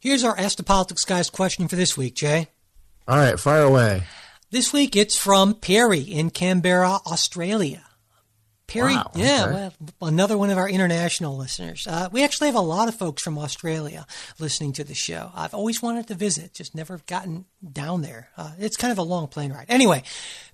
Here's our Ask the Politics Guys question for this week, Jay. All right, fire away. This week it's from Perry in Canberra, Australia. Perry, Wow, yeah, okay. well, another one of our international listeners. Uh, we actually have a lot of folks from Australia listening to the show. I've always wanted to visit, just never gotten down there. Uh, it's kind of a long plane ride. Anyway,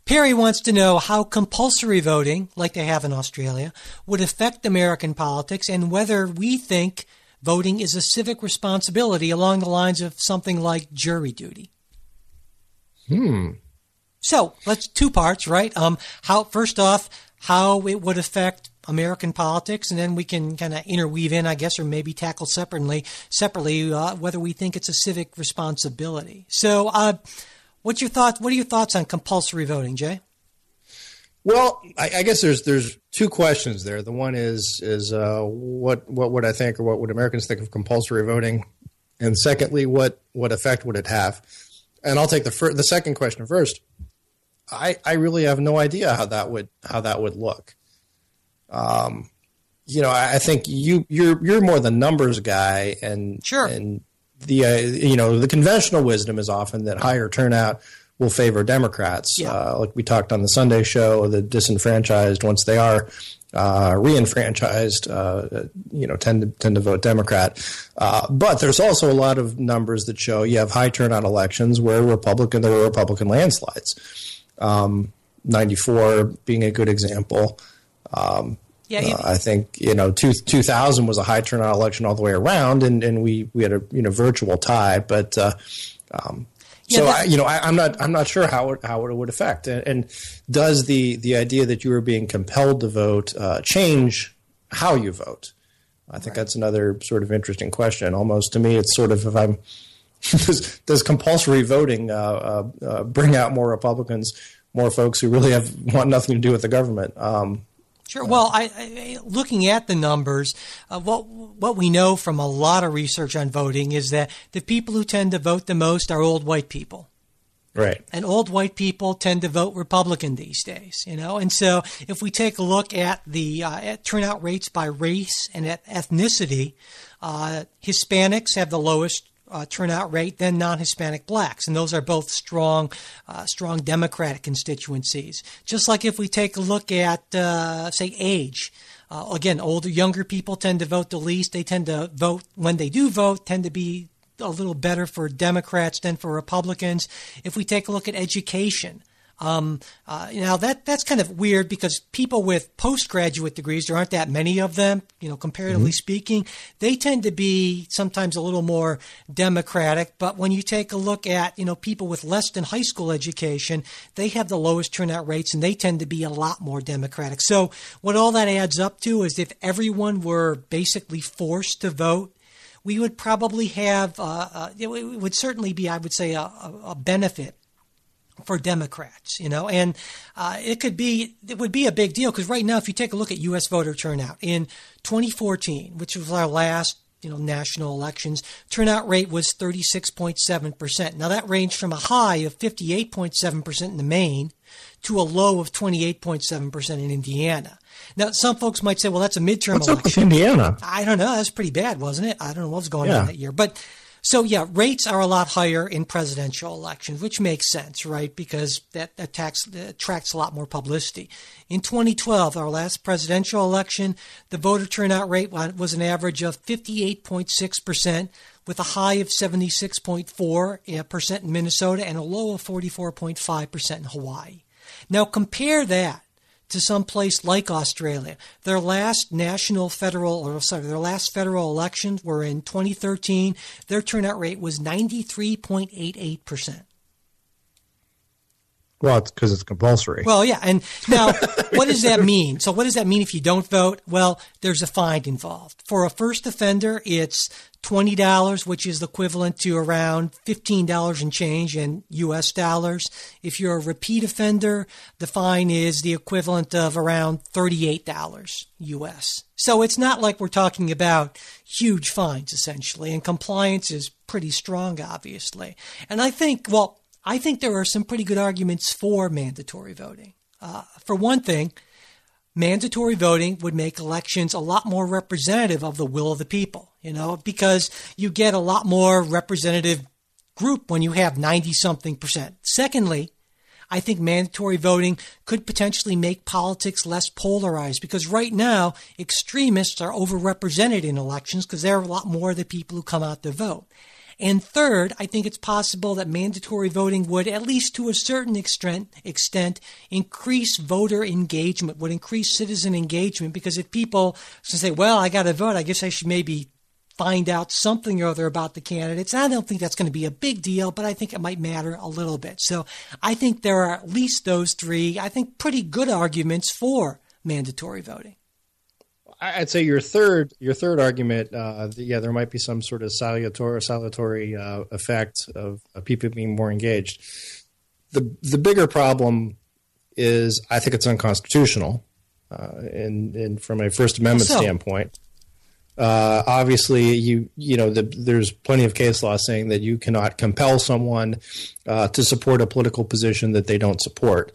Perry wants to know how compulsory voting, like they have in Australia, would affect American politics and whether we think voting is a civic responsibility along the lines of something like jury duty. Hmm. So let's two parts, right? Um, how first off, how it would affect American politics, and then we can kind of interweave in, I guess, or maybe tackle separately, separately uh, whether we think it's a civic responsibility. So, uh, what's your thought? What are your thoughts on compulsory voting, Jay? Well, I, I guess there's there's two questions there. The one is is uh, what what would I think, or what would Americans think of compulsory voting, and secondly, what what effect would it have? And I'll take the fir- the second question first. I I really have no idea how that would how that would look. Um, you know, I, I think you you're you're more the numbers guy, and Sure. and the uh, you know the conventional wisdom is often that higher turnout will favor Democrats. Yeah. Uh, like we talked on the Sunday show, the disenfranchised once they are uh, reenfranchised, uh, you know, tend to tend to vote Democrat. Uh, but there's also a lot of numbers that show you have high turnout elections where Republican there were Republican landslides. Um, 94 being a good example. Yeah, Uh, I think you know two, 2000 was a high turnout election all the way around, and, and we, we had a you know virtual tie. But uh, um, Yeah, so I, you know I, I'm not I'm not sure how it, how it would affect. And, and does the the idea that you are being compelled to vote uh, change how you vote? I think that's another sort of interesting question. Almost to me, it's sort of if I'm does, does compulsory voting uh, uh, uh, bring out more Republicans, more folks who really have want nothing to do with the government? Um, Sure. Well, I, I, looking at the numbers, uh, what what we know from a lot of research on voting is that the people who tend to vote the most are old white people. right. and old white people tend to vote Republican these days, you know. And so, if we take a look at the uh, at turnout rates by race and at ethnicity, uh, Hispanics have the lowest uh, turnout rate than non-Hispanic blacks, and those are both strong, uh, strong Democratic constituencies. Just like if we take a look at, uh, say, age. Uh, again, older, younger people tend to vote the least. They tend to vote when they do vote, tend to be a little better for Democrats than for Republicans. If we take a look at education, um, uh, now that that's kind of weird because people with postgraduate degrees, there aren't that many of them, you know, comparatively speaking. They tend to be sometimes a little more democratic. But when you take a look at, you know, people with less than high school education, they have the lowest turnout rates and they tend to be a lot more democratic. So what all that adds up to is if everyone were basically forced to vote, we would probably have, uh, uh, it would certainly be, I would say, a a benefit for Democrats, you know, and uh, it could be, it would be a big deal because right now, if you take a look at U.S. voter turnout in 2014, which was our last, you know, national elections, turnout rate was 36.7 percent. Now that ranged from a high of 58.7 percent in the Maine to a low of 28.7 percent in Indiana. Now, some folks might say, well, that's a midterm What's up with. Indiana? I don't know. That's pretty bad, wasn't it? I don't know what was going on that year. But so yeah, rates are a lot higher in presidential elections, which makes sense, right? Because that attacks, attracts a lot more publicity. In 2012, our last presidential election, the voter turnout rate was an average of 58.6%, with a high of 76.4% in Minnesota and a low of 44.5% in Hawaii. Now compare that to some place like Australia. Their last national federal, or sorry, their last federal elections were in 2013. Their turnout rate was 93.88%. Well, it's because it's compulsory. Well, yeah. And now, what does that mean? So, what does that mean if you don't vote? Well, there's a fine involved. For a first offender, it's $20, which is equivalent to around $15 and change in US dollars. If you're a repeat offender, the fine is the equivalent of around $38 US. So it's not like we're talking about huge fines essentially, and compliance is pretty strong, obviously. And I think, well, I think there are some pretty good arguments for mandatory voting. Uh, for one thing, mandatory voting would make elections a lot more representative of the will of the people, you know, because you get a lot more representative group when you have 90 something percent. Secondly, I think mandatory voting could potentially make politics less polarized because right now extremists are overrepresented in elections because there are a lot more of the people who come out to vote. And third, I think it's possible that mandatory voting would, at least to a certain extent, extent increase voter engagement, would increase citizen engagement. Because if people say, well, I got to vote, I guess I should maybe find out something or other about the candidates. I don't think that's going to be a big deal, but I think it might matter a little bit. So I think there are at least those three, I think, pretty good arguments for mandatory voting. I'd say your third your third argument, uh, yeah, there might be some sort of salutary salutary uh, effect of, of, people being more engaged. The the bigger problem is I think it's unconstitutional, uh, and, and from a First Amendment so. standpoint. Uh, obviously, you you know the, there's plenty of case law saying that you cannot compel someone uh, to support a political position that they don't support.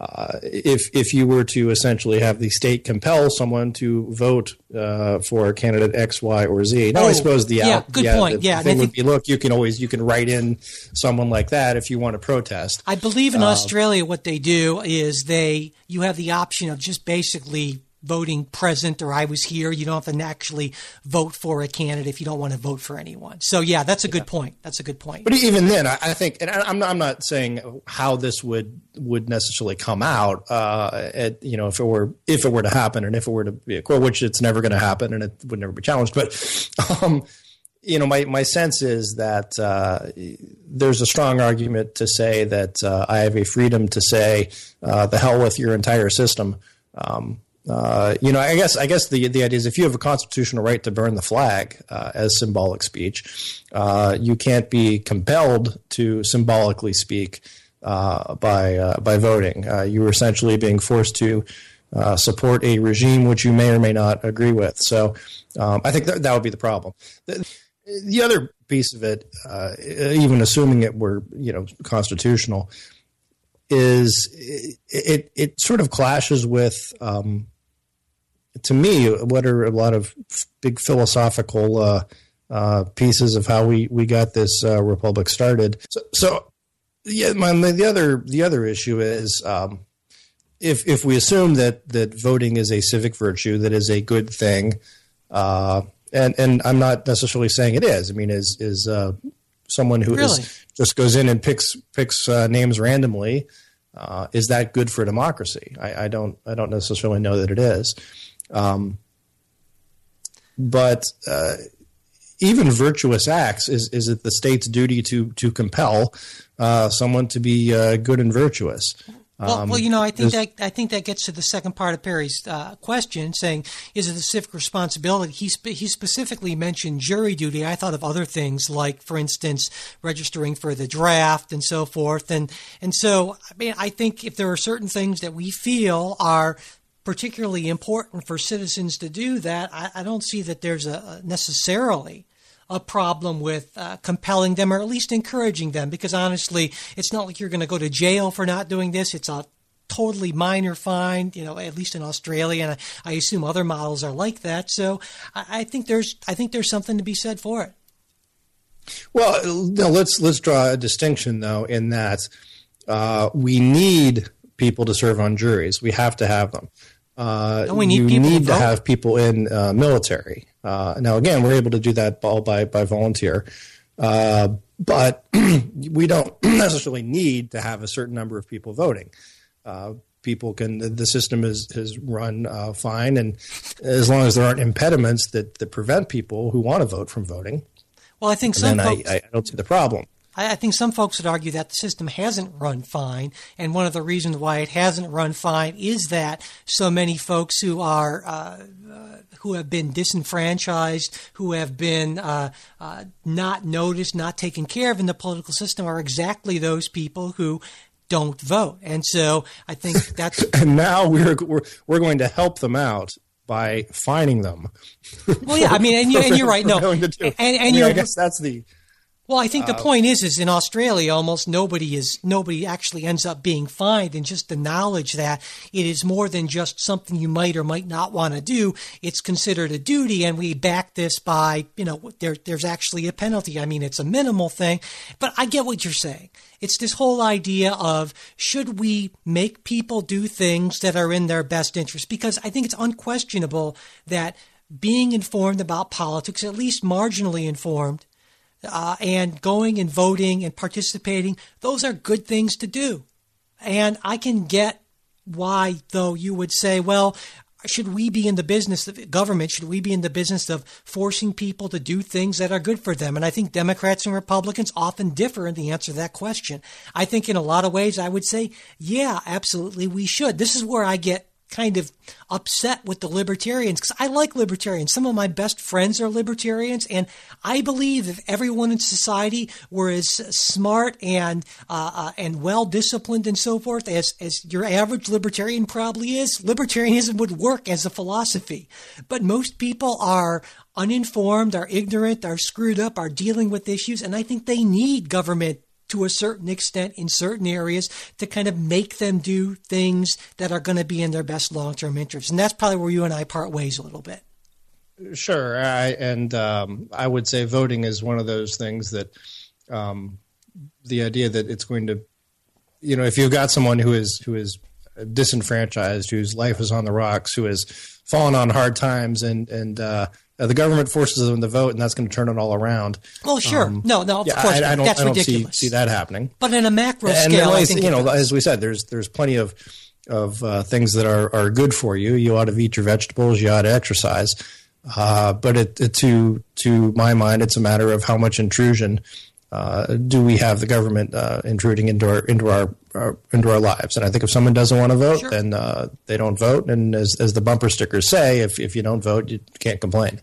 Uh, if if you were to essentially have the state compel someone to vote uh, for candidate X, Y, or Z. Now, oh, I suppose the yeah, good yeah, point. The, yeah, thing would be look, you can always you can write in someone like that if you want to protest. I believe in uh, Australia, what they do is they you have the option of just basically voting present or I was here. You don't have to actually vote for a candidate if you don't want to vote for anyone. So yeah, that's a good yeah. point. That's a good point. But even then, I think, and I'm not, I'm not saying how this would would necessarily come out. Uh, at, you know, if it were if it were to happen, and if it were to be a court, which it's never going to happen, and it would never be challenged. But um, you know, my, my sense is that uh, there's a strong argument to say that uh, I have a freedom to say uh, the hell with your entire system. Um, uh, you know, I guess I guess the the idea is if you have a constitutional right to burn the flag uh, as symbolic speech, uh, you can't be compelled to symbolically speak uh, by uh, by voting. you are essentially being forced to support a regime which you may or may not agree with. So, um, I think that, that would be the problem. The, the other piece of it, even assuming it were you know constitutional, is it, it, it sort of clashes with um, to me what are a lot of big philosophical uh, uh, pieces of how we we got this uh, republic started. So, so yeah, my, the other the other issue is. Um, if, if we assume that, that voting is a civic virtue, that is a good thing, uh, and and I'm not necessarily saying it is. I mean, is is uh, someone who really? is, just goes in and picks picks uh, names randomly. Uh, is that good for democracy? I, I, don't I don't necessarily know that it is. Um, but uh, even virtuous acts is is it the state's duty to to compel uh, someone to be uh, good and virtuous? Well, well, you know, I think that I think that gets to the second part of Perry's uh, question, saying, "Is it a civic responsibility?" He spe- he specifically mentioned jury duty. I thought of other things like, for instance, registering for the draft and so forth. And and so, I mean, I think if there are certain things that we feel are particularly important for citizens to do that, I, I don't see that there's a necessarily a problem with uh, compelling them or at least encouraging them because honestly, it's not like you're going to go to jail for not doing this. It's a totally minor fine, you know, at least in Australia, and I, I assume other models are like that. So I, I, think there's I think there's something to be said for it. Well, no, let's let's draw a distinction though in that uh, we need people to serve on juries. We have to have them. Uh, we need you need to, to have people in uh, military. Uh, now, again, we're able to do that all by by volunteer, uh, but we don't necessarily need to have a certain number of people voting. Uh, people can the system is has run uh, fine, and as long as there aren't impediments that that prevent people who want to vote from voting, well, I think some folks, I, I don't see the problem. I, I, think some folks would argue that the system hasn't run fine, and one of the reasons why it hasn't run fine is that so many folks who are uh, uh, who have been disenfranchised, who have been uh, uh not noticed, not taken care of in the political system, are exactly those people who don't vote. And so I think that's. and now we're, we're, we're going to help them out by fining them. Well, yeah, I mean, and, you, and you're right. No, and, and, and I, mean, I guess that's the well, I think the uh, point is, is in Australia, almost nobody is nobody actually ends up being fined, and just the knowledge that it is more than just something you might or might not want to do. It's considered a duty, and we back this by, you know, there, there's actually a penalty. I mean, it's a minimal thing, but I get what you're saying. It's this whole idea of should we make people do things that are in their best interest? Because I think it's unquestionable that being informed about politics, at least marginally informed, uh, and going and voting and participating, those are good things to do. And I can get why, though, you would say, well, should we be in the business of government? Should we be in the business of forcing people to do things that are good for them? And I think Democrats and Republicans often differ in the answer to that question. I think in a lot of ways, I would say, yeah, absolutely, we should. This is where I get kind of upset with the libertarians because I like libertarians. Some of my best friends are libertarians, and I believe if everyone in society were as smart and uh, uh, and well disciplined and so forth as as your average libertarian probably is, libertarianism would work as a philosophy. But most people are uninformed, are ignorant, are screwed up, are dealing with issues, and I think they need government to a certain extent in certain areas to kind of make them do things that are going to be in their best long term interest. And that's probably where you and I part ways a little bit. Sure. I, and um, I would say voting is one of those things that um, the idea that it's going to, you know, if you've got someone who is who is disenfranchised, whose life is on the rocks, who has fallen on hard times, and and uh, uh, the government forces them to vote, and that's going to turn it all around. Well, sure, um, no, no, of yeah, course, I, I don't, that's I don't ridiculous. See, see, that happening. But in a macro and scale, I think you know, as we said, there's there's plenty of of uh, things that are are good for you. You ought to eat your vegetables. You ought to exercise. Uh, but it, it, to to my mind, it's a matter of how much intrusion uh, do we have the government uh, intruding into our into our, our, into our lives? And I think if someone doesn't want to vote, sure. then uh, they don't vote. And as as the bumper stickers say, if if you don't vote, you can't complain.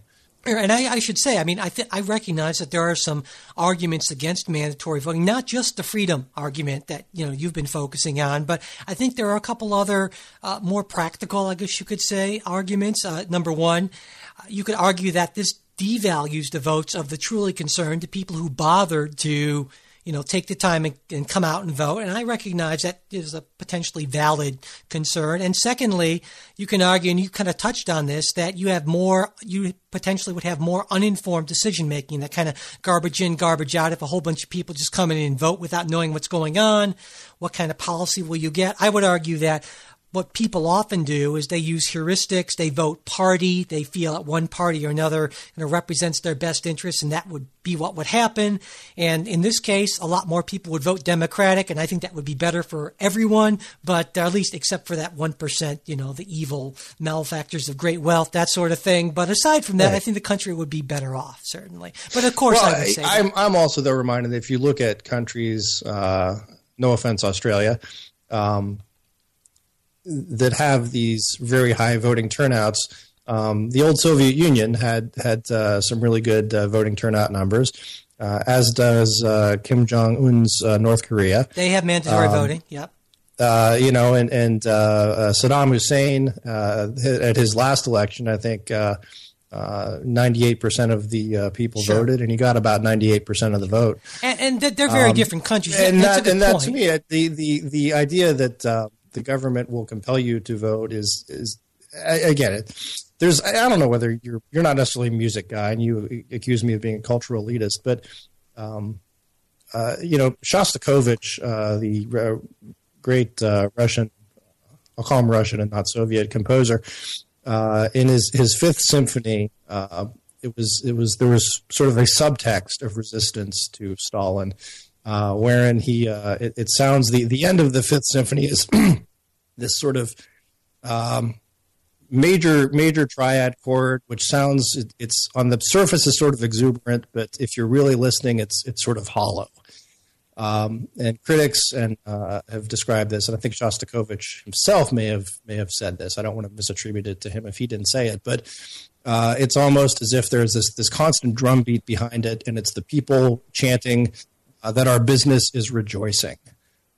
And I, I, should say, I mean, I, th- I recognize that there are some arguments against mandatory voting, not just the freedom argument that you know you've been focusing on, but I think there are a couple other uh, more practical, I guess you could say, arguments. Uh, number one, you could argue that this devalues the votes of the truly concerned, the people who bothered to you know, take the time and, and, come out and vote. And I recognize that is a potentially valid concern. And secondly, you can argue, and you kind of touched on this, that you have more, you potentially would have more uninformed decision making, that kind of garbage in, garbage out. If a whole bunch of people just come in and vote without knowing what's going on, what kind of policy will you get? I would argue that what people often do is they use heuristics, they vote party, they feel that one party or another you know, represents their best interests, and that would be what would happen. And in this case, a lot more people would vote Democratic, and I think that would be better for everyone, but at least except for that 1%, you know, the evil malefactors of great wealth, that sort of thing. But aside from that, right. I think the country would be better off, certainly. But of course, well, I would say. I'm, I'm, also, though, reminded that if you look at countries, uh, no offense, Australia, um, that have these very high voting turnouts. Um, the old Soviet Union had had uh, some really good uh, voting turnout numbers, uh, as does uh, Kim Jong Un's uh, North Korea. They have mandatory um, voting. Yep. Uh, you know, and and Saddam Hussein at his last election, I think. 98% of the people sure. voted, and he got about 98% of the vote. And, and they're very um, different countries. And That's that, and that to me, the, the, the idea that the government will compel you to vote is is I get it. There's I don't know whether you're you're not necessarily a music guy and you accuse me of being a cultural elitist, but um, uh, you know Shostakovich, uh, the uh, great uh, Russian, I'll call him Russian and not Soviet composer, uh, in his his Fifth Symphony, uh, it was it was there was sort of a subtext of resistance to Stalin, wherein he it, it sounds the the end of the Fifth Symphony is this sort of um, major major triad chord, which sounds it, it's on the surface is sort of exuberant, but if you're really listening, it's it's sort of hollow. Um, and critics and uh, have described this, and I think Shostakovich himself may have may have said this. I don't want to misattribute it to him if he didn't say it, but uh, it's almost as if there's this this constant drumbeat behind it, and it's the people chanting uh, that our business is rejoicing.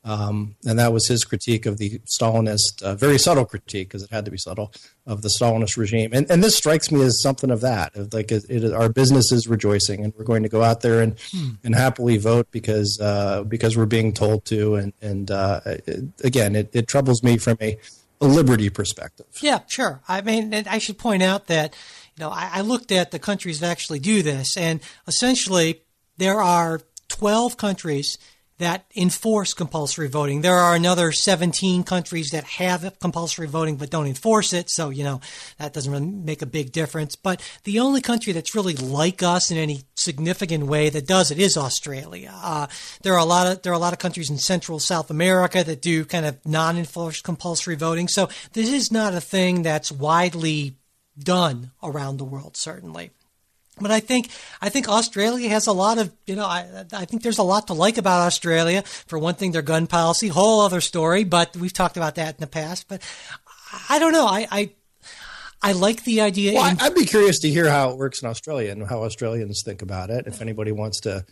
Um, and that was his critique of the Stalinist, uh, very subtle critique because it had to be subtle of the Stalinist regime. And, and this strikes me as something of that. Of like it, it, our business is rejoicing, and we're going to go out there and hmm. and happily vote because uh, because we're being told to. And and uh, it, again, it, it troubles me from a, a liberty perspective. Yeah, sure. I mean, I should point out that you know I, I looked at the countries that actually do this, and essentially there are twelve countries that enforce compulsory voting. There are another 17 countries that have compulsory voting but don't enforce it. So, you know, that doesn't really make a big difference. But the only country that's really like us in any significant way that does it is Australia. Uh, there are a lot of, there are a lot of countries in Central South America that do kind of non-enforced compulsory voting. So this is not a thing that's widely done around the world, certainly. But I think I think Australia has a lot of you know I I think there's a lot to like about Australia. For one thing, their gun policy, whole other story. But we've talked about that in the past. But I don't know. I I, I like the idea. Well, in- I'd be curious to hear how it works in Australia and how Australians think about it. If anybody wants to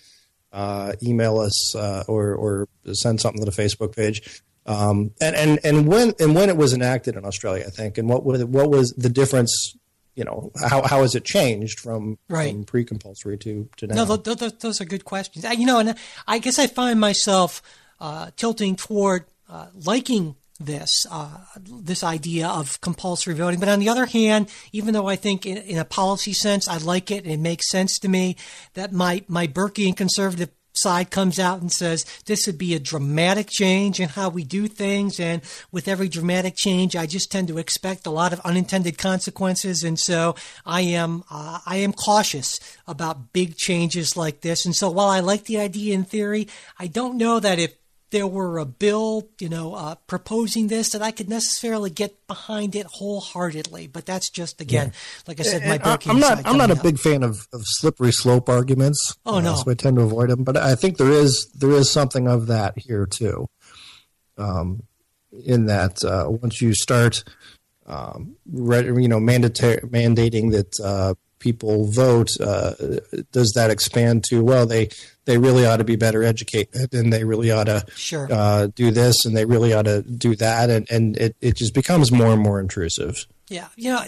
uh, email us uh, or or send something to the Facebook page. Um, and, and and when and when it was enacted in Australia, I think, and what was what was the difference you know how how has it changed from, right. from pre-compulsory to to now? No, those, those are good questions. You know, and I guess I find myself uh, tilting toward uh, liking this uh, this idea of compulsory voting. But on the other hand, even though I think in, in, a policy sense I like it, it makes sense to me that my my Burkean conservative side comes out and says this would be a dramatic change in how we do things. And with every dramatic change, I just tend to expect a lot of unintended consequences. And so I am, uh, I am cautious about big changes like this. And so while I like the idea in theory, I don't know that if there were a bill, you know, uh, proposing this, that I could necessarily get behind it wholeheartedly. But that's just again, yeah. like I said, my Burkean I'm not. I'm not a up. big fan of, of slippery slope arguments. Oh uh, no, so I tend to avoid them. But I think there is there is something of that here too. Um, in that uh, once you start, um, you know, mandatory mandating that uh, people vote, uh, does that expand to well they they really ought to be better educated and they really ought to sure. uh, do this and they really ought to do that and, and it, it just becomes more and more intrusive. Yeah, you know,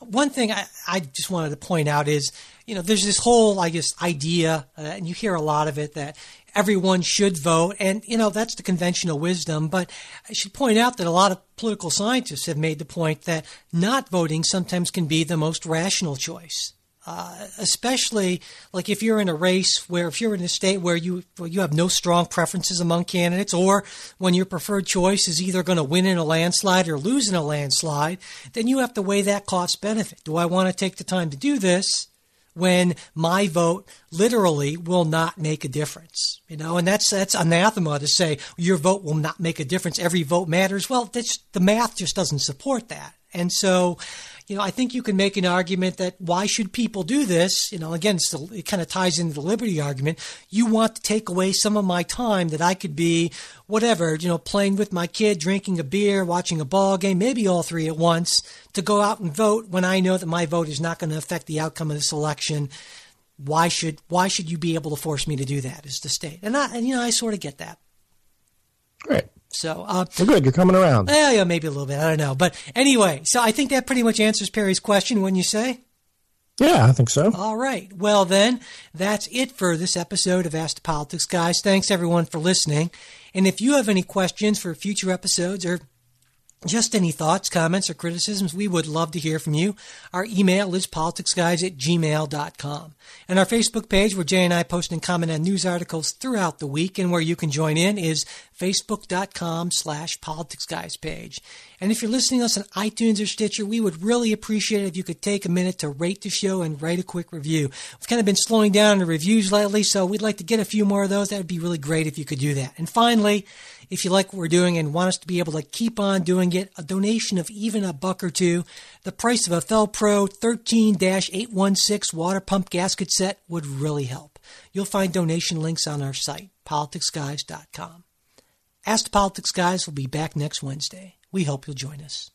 one thing I, I just wanted to point out is you know there's this whole I guess idea uh, and you hear a lot of it that everyone should vote and you know that's the conventional wisdom but I should point out that a lot of political scientists have made the point that not voting sometimes can be the most rational choice uh, especially like if you're in a race where if you're in a state where you where you have no strong preferences among candidates, or when your preferred choice is either going to win in a landslide or lose in a landslide, then you have to weigh that cost benefit. Do I want to take the time to do this? When my vote literally will not make a difference. You know, and that's that's anathema to say your vote will not make a difference. Every vote matters. Well, the math just doesn't support that. And so, you know, I think you can make an argument that why should people do this? You know, again, it kind of ties into the liberty argument. You want to take away some of my time that I could be, whatever, you know, playing with my kid, drinking a beer, watching a ball game, maybe all three at once, to go out and vote when I know that my vote is not going to affect the outcome of this election. Why should why should you be able to force me to do that? Is the state, and I and you know I sort of get that. Great. So, uh, well, good. You're coming around. Yeah, yeah, maybe a little bit. I don't know. But anyway, so I think that pretty much answers Perry's question, wouldn't you say? Yeah, I think so. All right. Well, then, that's it for this episode of Ask the Politics Guys. Thanks, everyone, for listening. And if you have any questions for future episodes or just any thoughts, comments, or criticisms, we would love to hear from you. Our email is politicsguys at gmail.com. And our Facebook page, where Jay and I post and comment on news articles throughout the week and where you can join in, is facebook.com slash politicsguys page. And if you're listening to us on iTunes or Stitcher, we would really appreciate it if you could take a minute to rate the show and write a quick review. We've kind of been slowing down the reviews lately, so we'd like to get a few more of those. That would be really great if you could do that. And finally, if you like what we're doing and want us to be able to keep on doing it, a donation of even a buck or two, the price of a Fel-Pro 13-816 water pump gasket set would really help. You'll find donation links on our site AskThePoliticsGuys.com. Ask the Politics Guys will be back next Wednesday. We hope you'll join us.